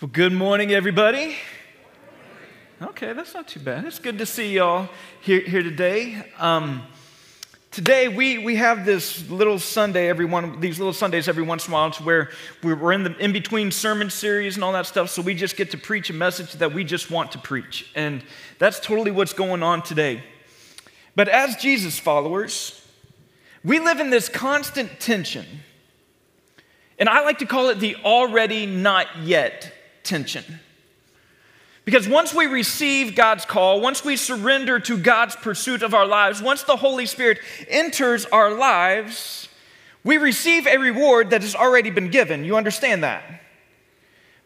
Well, good morning, everybody. Okay, that's not too bad. It's good to see y'all here, here today. Um, today, we, we have this little Sunday, every one, these little Sundays every once in a while, to where we're in the in between sermon series and all that stuff, so we just get to preach a message that we just want to preach. And that's totally what's going on today. But as Jesus followers, we live in this constant tension. And I like to call it the already not yet tension. Because once we receive God's call, once we surrender to God's pursuit of our lives, once the Holy Spirit enters our lives, we receive a reward that has already been given. You understand that?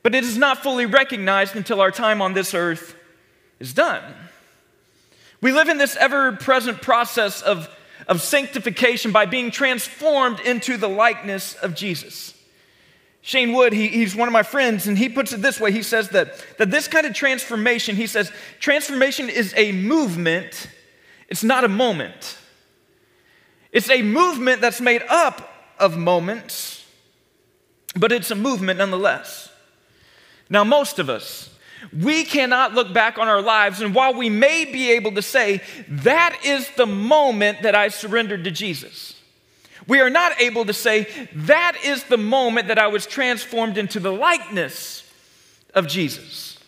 But it is not fully recognized until our time on this earth is done. We live in this ever present process of, of sanctification by being transformed into the likeness of Jesus. Shane Wood, he, he's one of my friends, and he puts it this way. He says that, that this kind of transformation, he says, transformation is a movement, it's not a moment. It's a movement that's made up of moments, but it's a movement nonetheless. Now, most of us, we cannot look back on our lives, and while we may be able to say, that is the moment that I surrendered to Jesus, we are not able to say, that is the moment that I was transformed into the likeness of Jesus.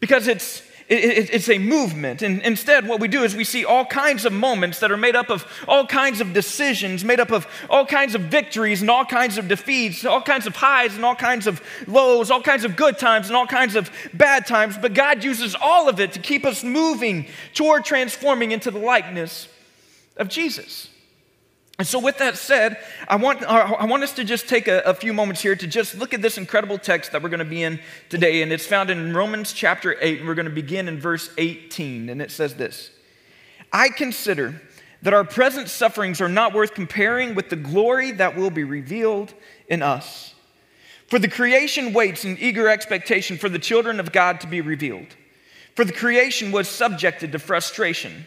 Because it's, it, it's a movement. And instead, what we do is we see all kinds of moments that are made up of all kinds of decisions, made up of all kinds of victories and all kinds of defeats, all kinds of highs and all kinds of lows, all kinds of good times and all kinds of bad times. But God uses all of it to keep us moving toward transforming into the likeness of Jesus. And so, with that said, I want, uh, I want us to just take a, a, few moments here to just look at this incredible text that we're going to be in today. And it's found in Romans chapter 8, and we're going to begin in verse 18. And it says this I consider that our present sufferings are not worth comparing with the glory that will be revealed in us. For the creation waits in eager expectation for the children of God to be revealed. For the creation was subjected to frustration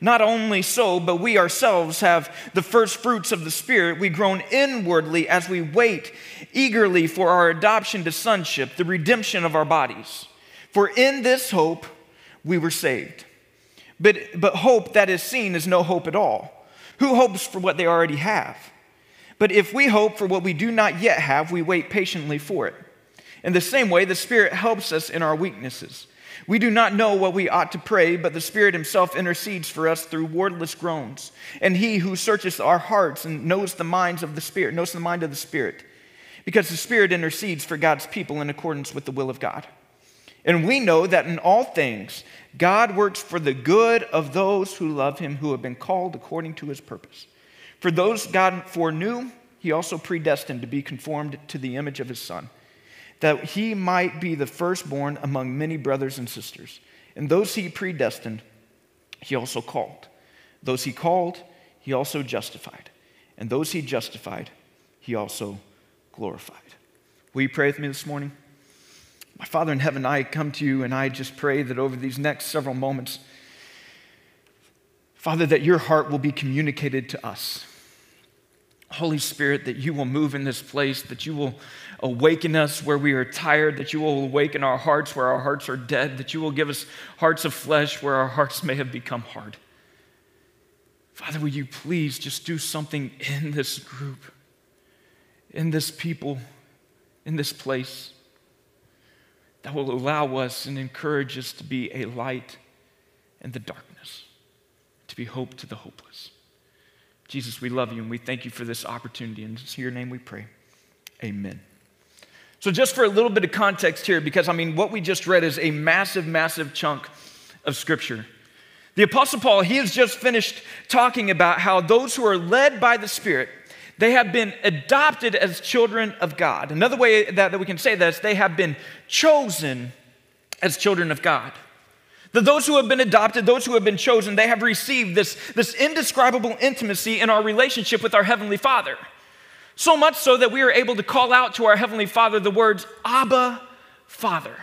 Not only so, but we ourselves have the first fruits of the Spirit. We groan inwardly as we wait eagerly for our adoption to sonship, the redemption of our bodies. For in this hope we were saved. But, but hope that is seen is no hope at all. Who hopes for what they already have? But if we hope for what we do not yet have, we wait patiently for it. In the same way, the Spirit helps us in our weaknesses. We do not know what we ought to pray, but the Spirit Himself intercedes for us through wordless groans. And He who searches our hearts and knows the minds of the Spirit, knows the mind of the Spirit, because the Spirit intercedes for God's people in accordance with the will of God. And we know that in all things, God works for the good of those who love Him, who have been called according to His purpose. For those God foreknew, He also predestined to be conformed to the image of His Son that he might be the firstborn among many brothers and sisters. And those he predestined, he also called. Those he called, he also justified. And those he justified, he also glorified. Will you pray with me this morning? My Father in heaven, I come to you and I just pray that over these next several moments, Father, that your heart will be communicated to us. Holy Spirit, that you will move in this place, that you will awaken us where we are tired, that you will awaken our hearts where our hearts are dead, that you will give us hearts of flesh where our hearts may have become hard. Father, will you please just do something in this group, in this people, in this place that will allow us and encourage us to be a light in the darkness, to be hope to the hopeless. Jesus, we love you and we thank you for this opportunity. And in your name we pray. Amen. So, just for a little bit of context here, because I mean, what we just read is a massive, massive chunk of scripture. The Apostle Paul, he has just finished talking about how those who are led by the Spirit, they have been adopted as children of God. Another way that, that we can say that is they have been chosen as children of God. That those who have been adopted, those who have been chosen, they have received this, this indescribable intimacy in our relationship with our Heavenly Father. So much so that we are able to call out to our Heavenly Father the words, Abba, Father,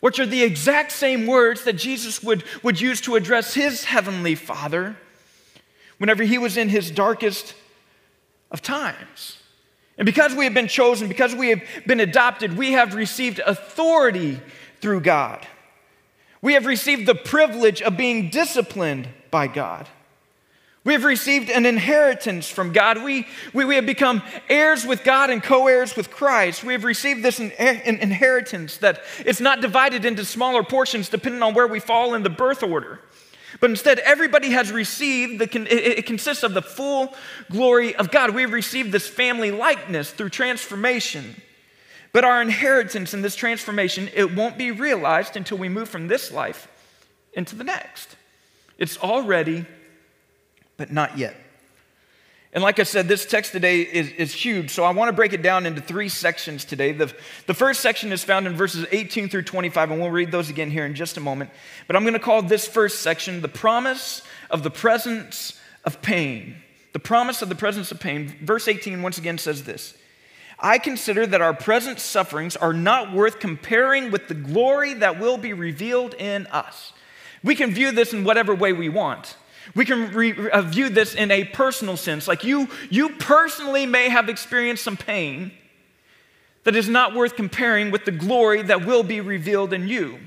which are the exact same words that Jesus would, would use to address his Heavenly Father whenever he was in his darkest of times. And because we have been chosen, because we have been adopted, we have received authority through God. We have received the privilege of being disciplined by God. We have received an inheritance from God. We, we, we have become heirs with God and co heirs with Christ. We have received this in, in, inheritance that it's not divided into smaller portions depending on where we fall in the birth order. But instead, everybody has received, the, it, it consists of the full glory of God. We have received this family likeness through transformation. But our inheritance in this transformation, it won't be realized until we move from this life into the next. It's already but not yet. And like I said, this text today is, is huge, so I want to break it down into three sections today. The, the first section is found in verses 18 through 25, and we'll read those again here in just a moment. But I'm going to call this first section the promise of the presence of pain. The promise of the presence of pain. Verse 18 once again says this I consider that our present sufferings are not worth comparing with the glory that will be revealed in us. We can view this in whatever way we want. We can re- uh, view this in a personal sense. Like you, you personally may have experienced some pain that is not worth comparing with the glory that will be revealed in you.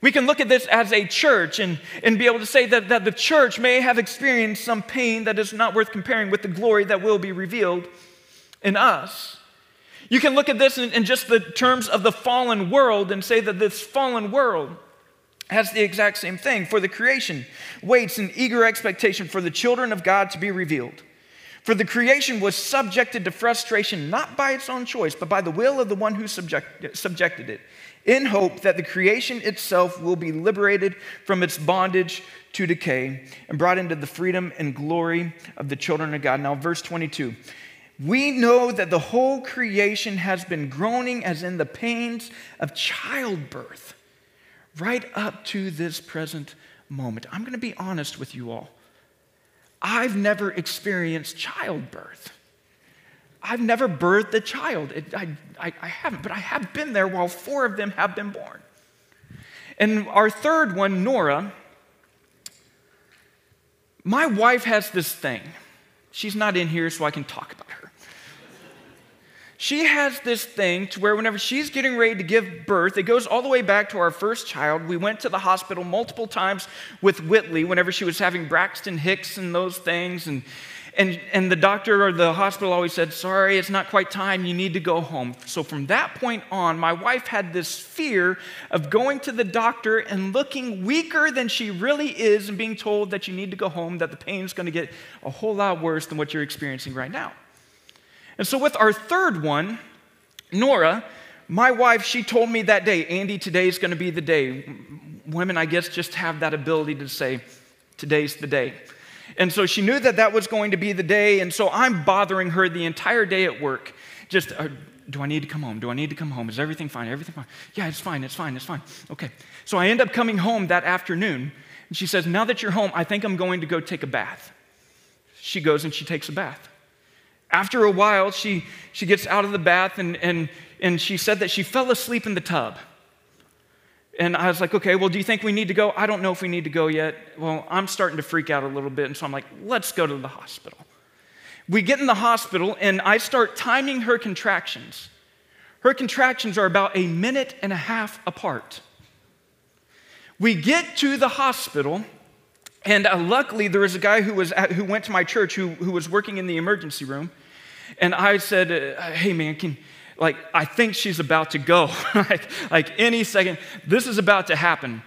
We can look at this as a church and, and be able to say that, that the church may have experienced some pain that is not worth comparing with the glory that will be revealed in us. You can look at this in, in just the terms of the fallen world and say that this fallen world has the exact same thing. For the creation waits in eager expectation for the children of God to be revealed. For the creation was subjected to frustration not by its own choice, but by the will of the one who subject, subjected it, in hope that the creation itself will be liberated from its bondage to decay and brought into the freedom and glory of the children of God. Now, verse 22. We know that the whole creation has been groaning as in the pains of childbirth right up to this present moment. I'm going to be honest with you all. I've never experienced childbirth. I've never birthed a child. It, I, I, I haven't, but I have been there while four of them have been born. And our third one, Nora, my wife has this thing. She's not in here, so I can talk about her she has this thing to where whenever she's getting ready to give birth, it goes all the way back to our first child. We went to the hospital multiple times with Whitley whenever she was having Braxton Hicks and those things. And, and, and the doctor or the hospital always said, Sorry, it's not quite time. You need to go home. So from that point on, my wife had this fear of going to the doctor and looking weaker than she really is and being told that you need to go home, that the pain is going to get a whole lot worse than what you're experiencing right now. And so, with our third one, Nora, my wife, she told me that day, Andy, today is going to be the day. Women, I guess, just have that ability to say, today's the day. And so she knew that that was going to be the day. And so I'm bothering her the entire day at work. Just, uh, do I need to come home? Do I need to come home? Is everything fine? Everything fine? Yeah, it's fine. It's fine. It's fine. Okay. So I end up coming home that afternoon. And she says, Now that you're home, I think I'm going to go take a bath. She goes and she takes a bath. After a while, she, she gets out of the bath and, and, and she said that she fell asleep in the tub. And I was like, okay, well, do you think we need to go? I don't know if we need to go yet. Well, I'm starting to freak out a little bit. And so I'm like, let's go to the hospital. We get in the hospital and I start timing her contractions. Her contractions are about a minute and a half apart. We get to the hospital and uh, luckily, there was a guy who, was at, who went to my church who, who was working in the emergency room. And I said, uh, Hey, man, can, like, I think she's about to go. like, like, any second, this is about to happen.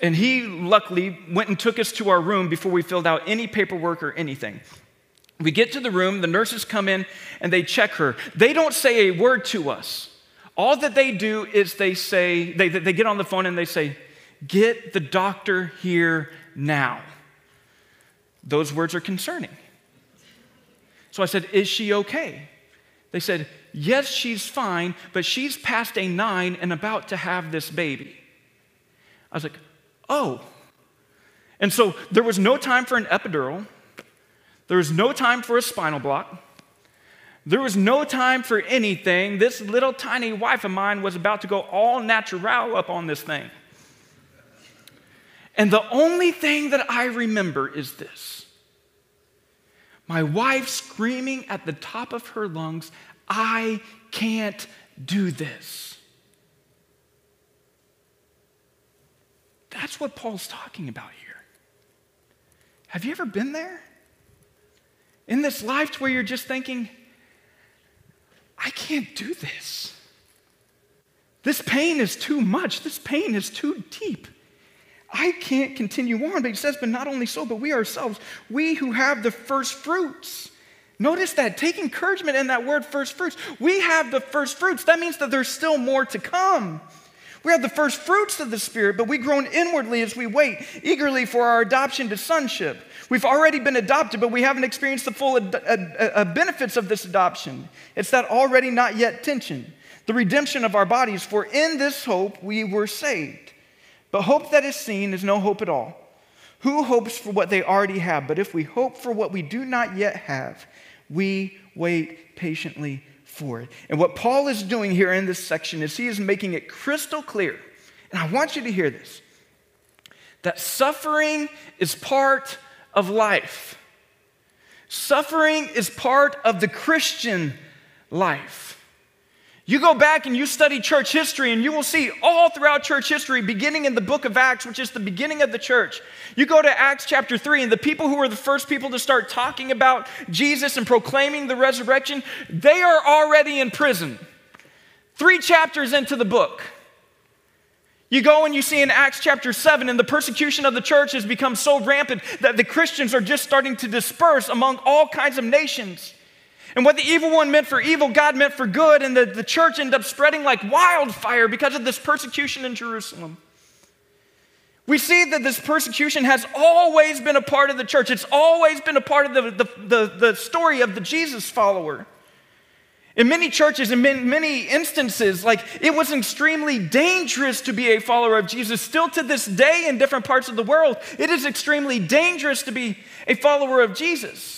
And he luckily went and took us to our room before we filled out any paperwork or anything. We get to the room, the nurses come in and they check her. They don't say a word to us. All that they do is they say, they, they get on the phone and they say, Get the doctor here now. Those words are concerning. So I said, Is she okay? They said, Yes, she's fine, but she's past a nine and about to have this baby. I was like, Oh. And so there was no time for an epidural, there was no time for a spinal block. There was no time for anything. This little tiny wife of mine was about to go all natural up on this thing. And the only thing that I remember is this my wife screaming at the top of her lungs, I can't do this. That's what Paul's talking about here. Have you ever been there? In this life where you're just thinking, I can't do this. This pain is too much. This pain is too deep. I can't continue on. But he says, but not only so, but we ourselves, we who have the first fruits. Notice that. Take encouragement in that word first fruits. We have the first fruits. That means that there's still more to come. We have the first fruits of the Spirit, but we groan inwardly as we wait eagerly for our adoption to sonship. We've already been adopted, but we haven't experienced the full ad- ad- ad- benefits of this adoption. It's that already not yet tension, the redemption of our bodies. For in this hope we were saved. But hope that is seen is no hope at all. Who hopes for what they already have? But if we hope for what we do not yet have, we wait patiently for it. And what Paul is doing here in this section is he is making it crystal clear. And I want you to hear this that suffering is part of life. Suffering is part of the Christian life. You go back and you study church history, and you will see all throughout church history, beginning in the book of Acts, which is the beginning of the church. You go to Acts chapter 3, and the people who were the first people to start talking about Jesus and proclaiming the resurrection, they are already in prison. Three chapters into the book. You go and you see in Acts chapter 7, and the persecution of the church has become so rampant that the Christians are just starting to disperse among all kinds of nations. And what the evil one meant for evil, God meant for good, and the, the church ended up spreading like wildfire because of this persecution in Jerusalem. We see that this persecution has always been a part of the church. It's always been a part of the, the, the, the story of the Jesus follower. In many churches, in many instances, like it was extremely dangerous to be a follower of Jesus. Still to this day, in different parts of the world, it is extremely dangerous to be a follower of Jesus.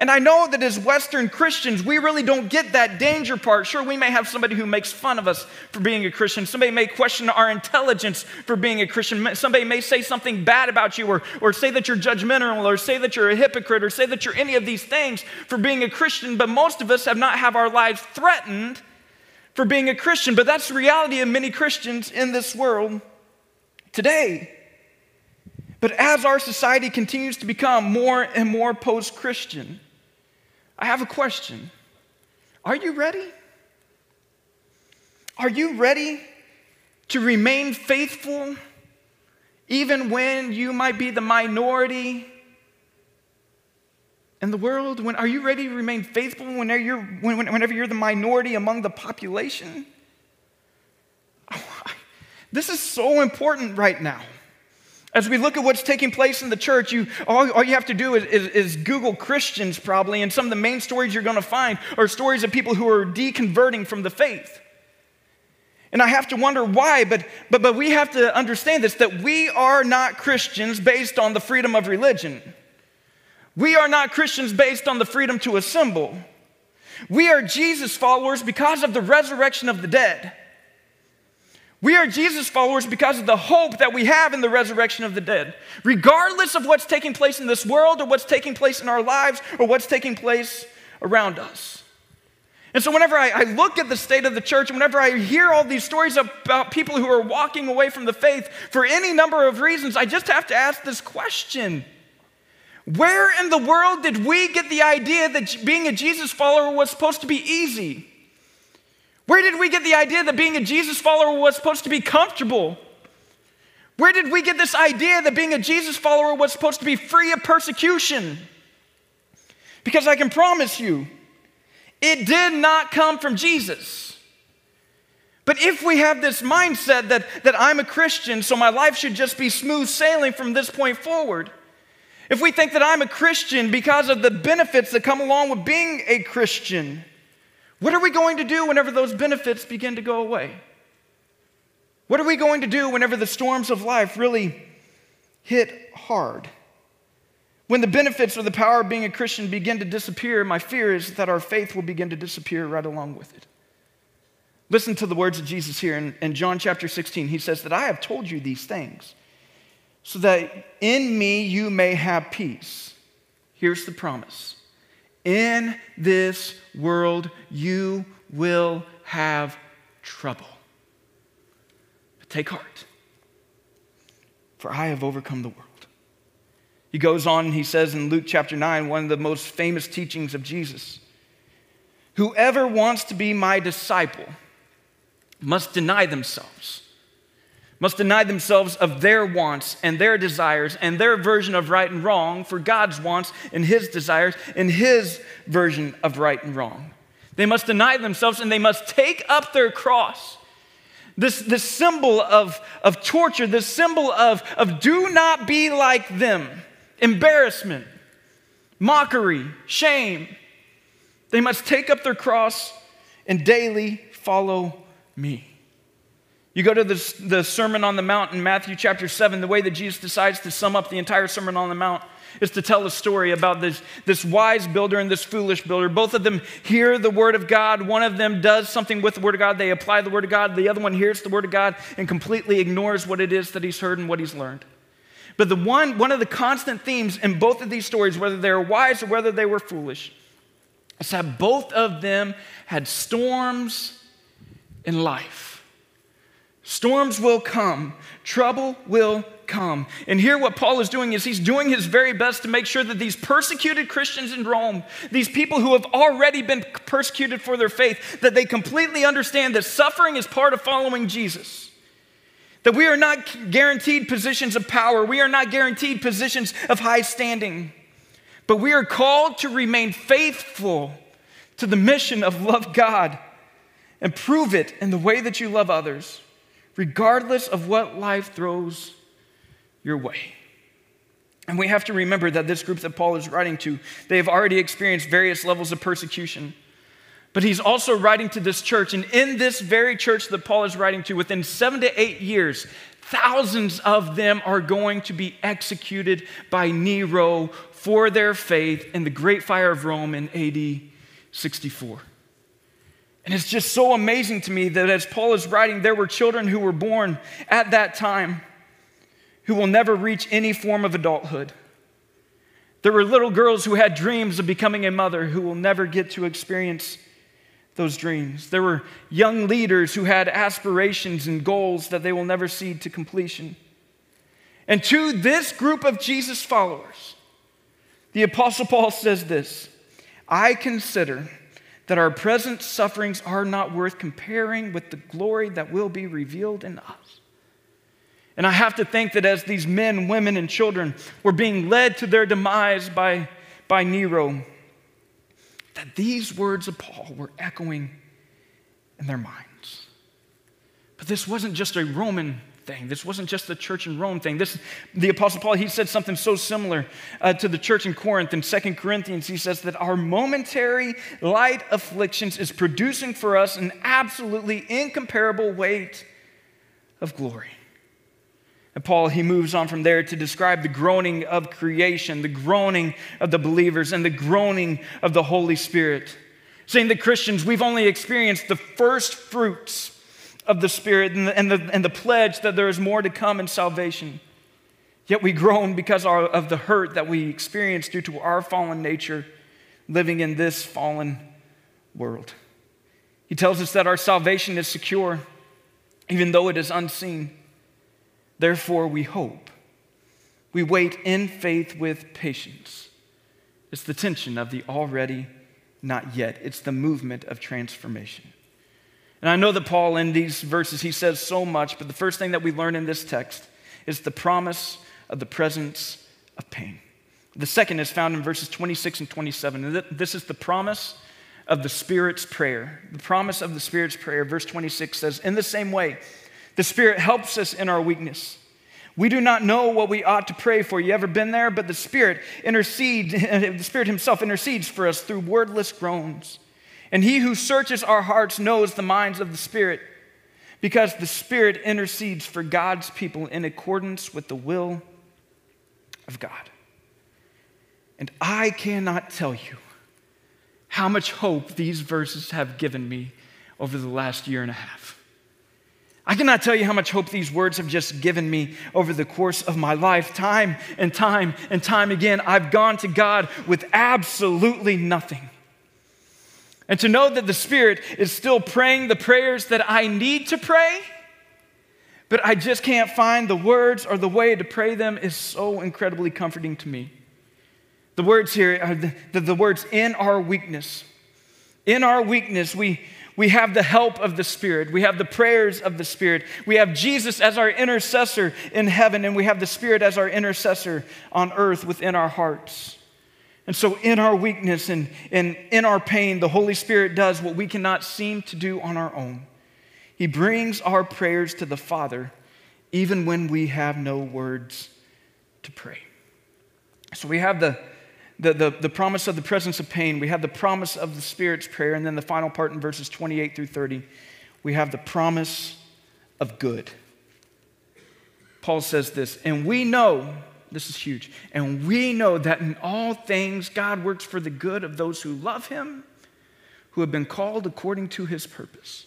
And I know that as Western Christians, we really don't get that danger part. Sure, we may have somebody who makes fun of us for being a Christian. Somebody may question our intelligence for being a Christian. Somebody may say something bad about you or, or say that you're judgmental or say that you're a hypocrite or say that you're any of these things for being a Christian. But most of us have not have our lives threatened for being a Christian. But that's the reality of many Christians in this world today. But as our society continues to become more and more post Christian, I have a question. Are you ready? Are you ready to remain faithful even when you might be the minority in the world? When, are you ready to remain faithful whenever you're, whenever you're the minority among the population? This is so important right now. As we look at what's taking place in the church, you, all, all you have to do is, is, is, Google Christians, probably, and some of the main stories you're going to find are stories of people who are deconverting from the faith. And I have to wonder why, but, but, but we have to understand this that we are not Christians based on the freedom of religion. We are not Christians based on the freedom to assemble. We are Jesus followers because of the resurrection of the dead. We are Jesus followers because of the hope that we have in the resurrection of the dead. Regardless of what's taking place in this world or what's taking place in our lives or what's taking place around us. And so, whenever I, I, look at the state of the church, whenever I hear all these stories about people who are walking away from the faith for any number of reasons, I just have to ask this question Where in the world did we get the idea that being a Jesus follower was supposed to be easy? Where did we get the idea that being a Jesus follower was supposed to be comfortable? Where did we get this idea that being a Jesus follower was supposed to be free of persecution? Because I can promise you, it did not come from Jesus. But if we have this mindset that, that I'm a Christian, so my life should just be smooth sailing from this point forward, if we think that I'm a Christian because of the benefits that come along with being a Christian, what are we going to do whenever those benefits begin to go away? What are we going to do whenever the storms of life really hit hard? When the benefits or the power of being a Christian begin to disappear, my fear is that our faith will begin to disappear right along with it. Listen to the words of Jesus here in, in John chapter 16. He says that I have told you these things so that in me you may have peace. Here's the promise In this world you will have trouble. But take heart, for I have overcome the world. He goes on and he says in Luke chapter 9, one of the most famous teachings of Jesus Whoever wants to be my disciple must deny themselves, must deny themselves of their wants and their desires and their version of right and wrong for God's wants and his desires and his version of right and wrong. They must deny themselves and they must take up their cross. This, this symbol of, of torture, this symbol of, of do not be like them embarrassment, mockery, shame. They must take up their cross and daily follow me. You go to the, the Sermon on the Mount in Matthew chapter 7, the way that Jesus decides to sum up the entire Sermon on the Mount is to tell a story about this, this wise builder and this foolish builder. Both of them hear the word of God. One of them does something with the word of God. They apply the word of God. The other one hears the word of God and completely ignores what it is that he's heard and what he's learned. But the one, one of the constant themes in both of these stories, whether they were wise or whether they were foolish, is that both of them had storms in life. Storms will come, trouble will come. And here, what Paul is doing is he's doing his very best to make sure that these persecuted Christians in Rome, these people who have already been persecuted for their faith, that they completely understand that suffering is part of following Jesus. That we are not guaranteed positions of power, we are not guaranteed positions of high standing, but we are called to remain faithful to the mission of love God and prove it in the way that you love others, regardless of what life throws your way. And we have to remember that this group that Paul is writing to, they have already experienced various levels of persecution. But he's also writing to this church. And in this very church that Paul is writing to, within seven to eight years, thousands of them are going to be executed by Nero for their faith in the Great Fire of Rome in AD 64. And it's just so amazing to me that as Paul is writing, there were children who were born at that time who will never reach any form of adulthood. There were little girls who had dreams of becoming a mother who will never get to experience those dreams. There were young leaders who had aspirations and goals that they will never see to completion. And to this group of Jesus followers, the Apostle Paul says this I consider that our present sufferings are not worth comparing with the glory that will be revealed in us. And I have to think that as these men, women, and children were being led to their demise by, by Nero, that these words of Paul were echoing in their minds. But this wasn't just a Roman thing. This wasn't just the church in Rome thing. This, the Apostle Paul, he said something so similar uh, to the church in Corinth. In Second Corinthians, he says that our momentary light afflictions is producing for us an absolutely incomparable weight of glory. And Paul, he moves on from there to describe the groaning of creation, the groaning of the believers, and the groaning of the Holy Spirit. Saying that Christians, we've only experienced the first fruits of the Spirit and the, and the, and the pledge that there is more to come in salvation. Yet we groan because of the hurt that we experience due to our fallen nature living in this fallen world. He tells us that our salvation is secure, even though it is unseen. Therefore, we hope. We wait in faith with patience. It's the tension of the already, not yet. It's the movement of transformation. And I know that Paul, in these verses, he says so much, but the first thing that we learn in this text is the promise of the presence of pain. The second is found in verses 26 and 27. And this is the promise of the Spirit's prayer. The promise of the Spirit's prayer. Verse 26 says, In the same way, the Spirit helps us in our weakness. We do not know what we ought to pray for. You ever been there? But the Spirit intercedes, the Spirit Himself intercedes for us through wordless groans. And He who searches our hearts knows the minds of the Spirit, because the Spirit intercedes for God's people in accordance with the will of God. And I cannot tell you how much hope these verses have given me over the last year and a half. I cannot tell you how much hope these words have just given me over the course of my life. Time and time and time again, I've gone to God with absolutely nothing. And to know that the Spirit is still praying the prayers that I need to pray, but I just can't find the words or the way to pray them is so incredibly comforting to me. The words here are the, the, the words in our weakness. In our weakness, we, we have the help of the Spirit. We have the prayers of the Spirit. We have Jesus as our intercessor in heaven, and we have the Spirit as our intercessor on earth within our hearts. And so, in our weakness and, and in our pain, the Holy Spirit does what we cannot seem to do on our own. He brings our prayers to the Father, even when we have no words to pray. So, we have the the, the, the promise of the presence of pain, we have the promise of the Spirit's prayer, and then the final part in verses 28 through 30, we have the promise of good. Paul says this, and we know, this is huge, and we know that in all things God works for the good of those who love him, who have been called according to his purpose.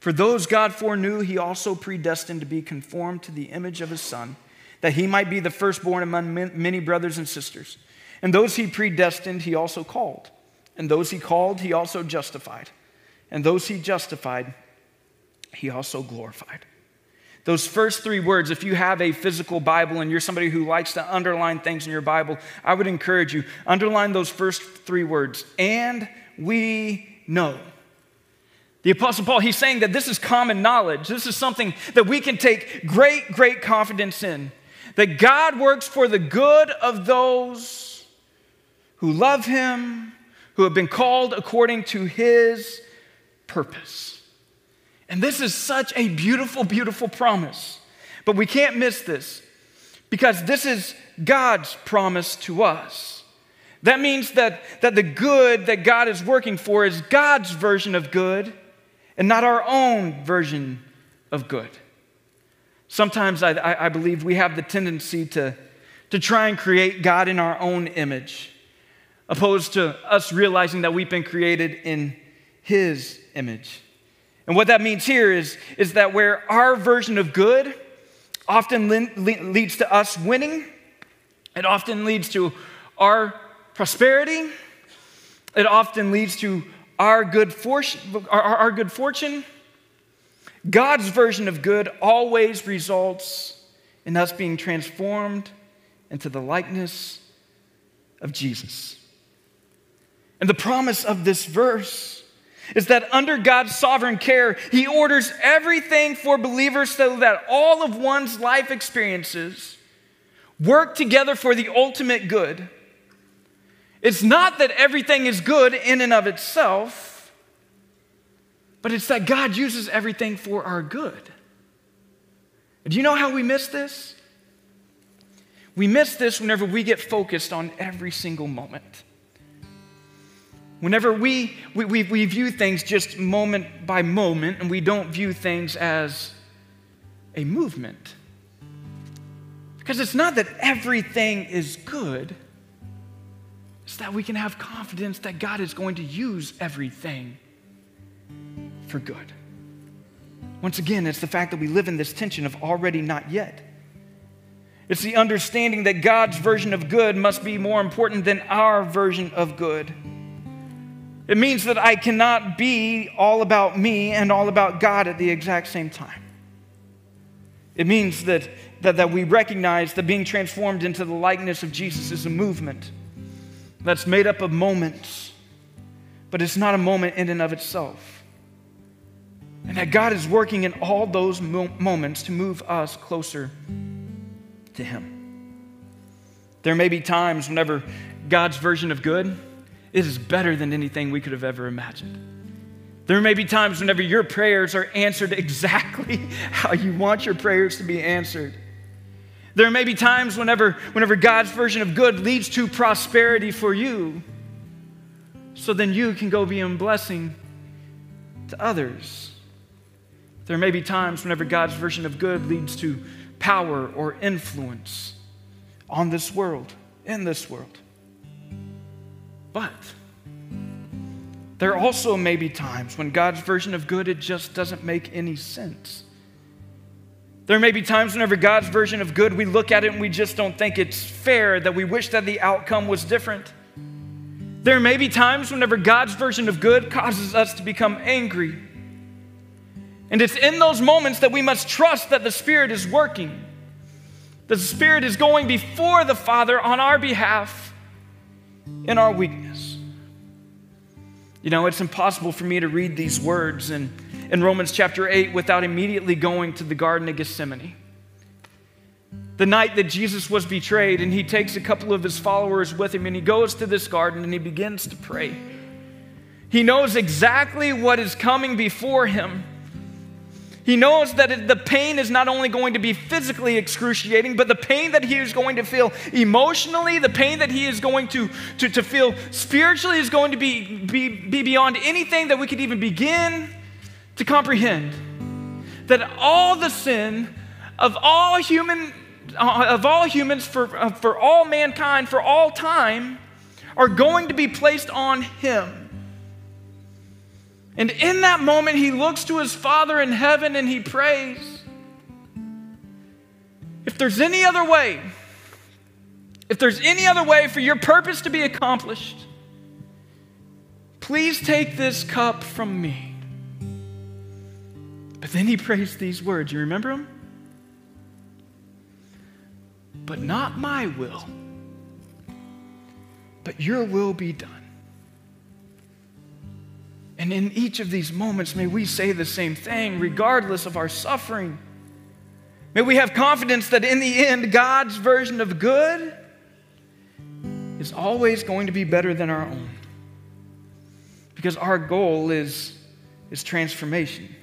For those God foreknew, he also predestined to be conformed to the image of his Son, that he might be the firstborn among many brothers and sisters. And those he predestined, he also called. And those he called, he also justified. And those he justified, he also glorified. Those first three words, if you have a physical Bible and you're somebody who likes to underline things in your Bible, I would encourage you, underline those first three words. And we know. The Apostle Paul, he's saying that this is common knowledge. This is something that we can take great, great confidence in. That God works for the good of those who love him, who have been called according to his purpose. And this is such a beautiful, beautiful promise. But we can't miss this because this is God's promise to us. That means that, that the good that God is working for is God's version of good and not our own version of good. Sometimes I, I, believe we have the tendency to, to try and create God in our own image opposed to us realizing that we've been created in His image. And what that means here is, is that where our version of good often leads to us winning, it often leads to our prosperity, it often leads to our good fortune, our, our good fortune. God's version of good always results in us being transformed into the likeness of Jesus. And the promise of this verse is that under God's sovereign care, He orders everything for believers so that all of one's life experiences work together for the ultimate good. It's not that everything is good in and of itself, but it's that God uses everything for our good. Do you know how we miss this? We miss this whenever we get focused on every single moment. Whenever we, we, we, we, view things just moment by moment and we don't view things as a movement. Because it's not that everything is good, it's that we can have confidence that God is going to use everything for good. Once again, it's the fact that we live in this tension of already not yet. It's the understanding that God's version of good must be more important than our version of good. It means that I cannot be all about me and all about God at the exact same time. It means that, that, that we recognize that being transformed into the likeness of Jesus is a movement that's made up of moments, but it's not a moment in and of itself. And that God is working in all those mo- moments to move us closer to Him. There may be times whenever God's version of good it is better than anything we could have ever imagined. There may be times whenever your prayers are answered exactly how you want your prayers to be answered. There may be times whenever, whenever God's version of good leads to prosperity for you, so then you can go be a blessing to others. There may be times whenever God's version of good leads to power or influence on this world, in this world. But there also may be times when God's version of good, it just doesn't make any sense. There may be times whenever God's version of good, we look at it and we just don't think it's fair, that we wish that the outcome was different. There may be times whenever God's version of good causes us to become angry. And it's in those moments that we must trust that the Spirit is working, that the Spirit is going before the Father on our behalf in our weakness. You know, it's impossible for me to read these words in, in Romans chapter 8 without immediately going to the Garden of Gethsemane. The night that Jesus was betrayed, and he takes a couple of his followers with him, and he goes to this garden and he begins to pray. He knows exactly what is coming before him. He knows that the pain is not only going to be physically excruciating, but the pain that he is going to feel emotionally, the pain that he is going to, to, to feel spiritually is going to be, be, be beyond anything that we could even begin to comprehend. That all the sin of all human uh, of all humans for, uh, for all mankind for all time are going to be placed on him. And in that moment, he looks to his Father in heaven and he prays. If there's any other way, if there's any other way for your purpose to be accomplished, please take this cup from me. But then he prays these words. You remember them? But not my will, but your will be done. And in each of these moments, may we say the same thing, regardless of our suffering. May we have confidence that in the end, God's version of good is always going to be better than our own. Because our goal is, is transformation.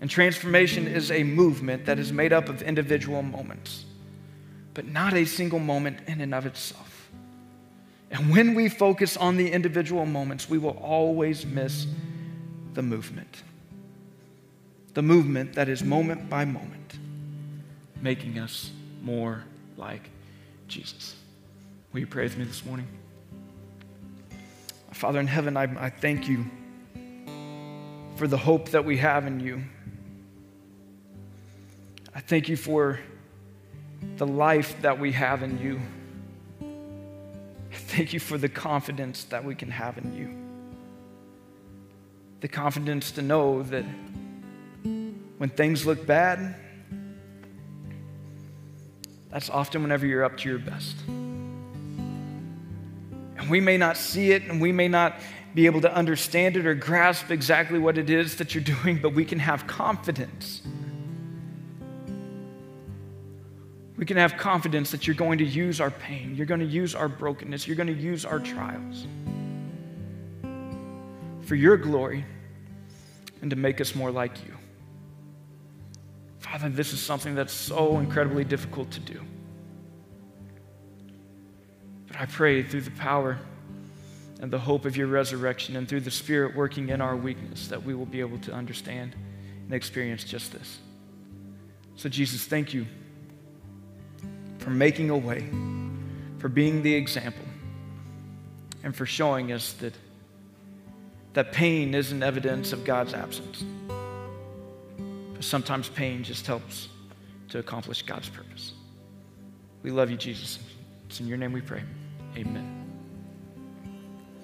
And transformation is a movement that is made up of individual moments, but not a single moment in and of itself. And when we focus on the individual moments, we will always miss the movement. The movement that is moment by moment, making us more like Jesus. Will you pray with me this morning? Father in heaven, I, I thank you for the hope that we have in you. I thank you for the life that we have in you. Thank you for the confidence that we can have in you. The confidence to know that when things look bad, that's often whenever you're up to your best. And we may not see it and we may not be able to understand it or grasp exactly what it is that you're doing, but we can have confidence We can have confidence that you're going to use our pain, you're going to use our brokenness, you're going to use our trials for your glory and to make us more like you. Father, this is something that's so incredibly difficult to do. But I pray through the power and the hope of your resurrection and through the Spirit working in our weakness that we will be able to understand and experience just this. So, Jesus, thank you for making a way, for being the example, and for showing us that, that pain isn't evidence of God's absence. But sometimes pain just helps to accomplish God's purpose. We love you, Jesus. It's in your name we pray. Amen.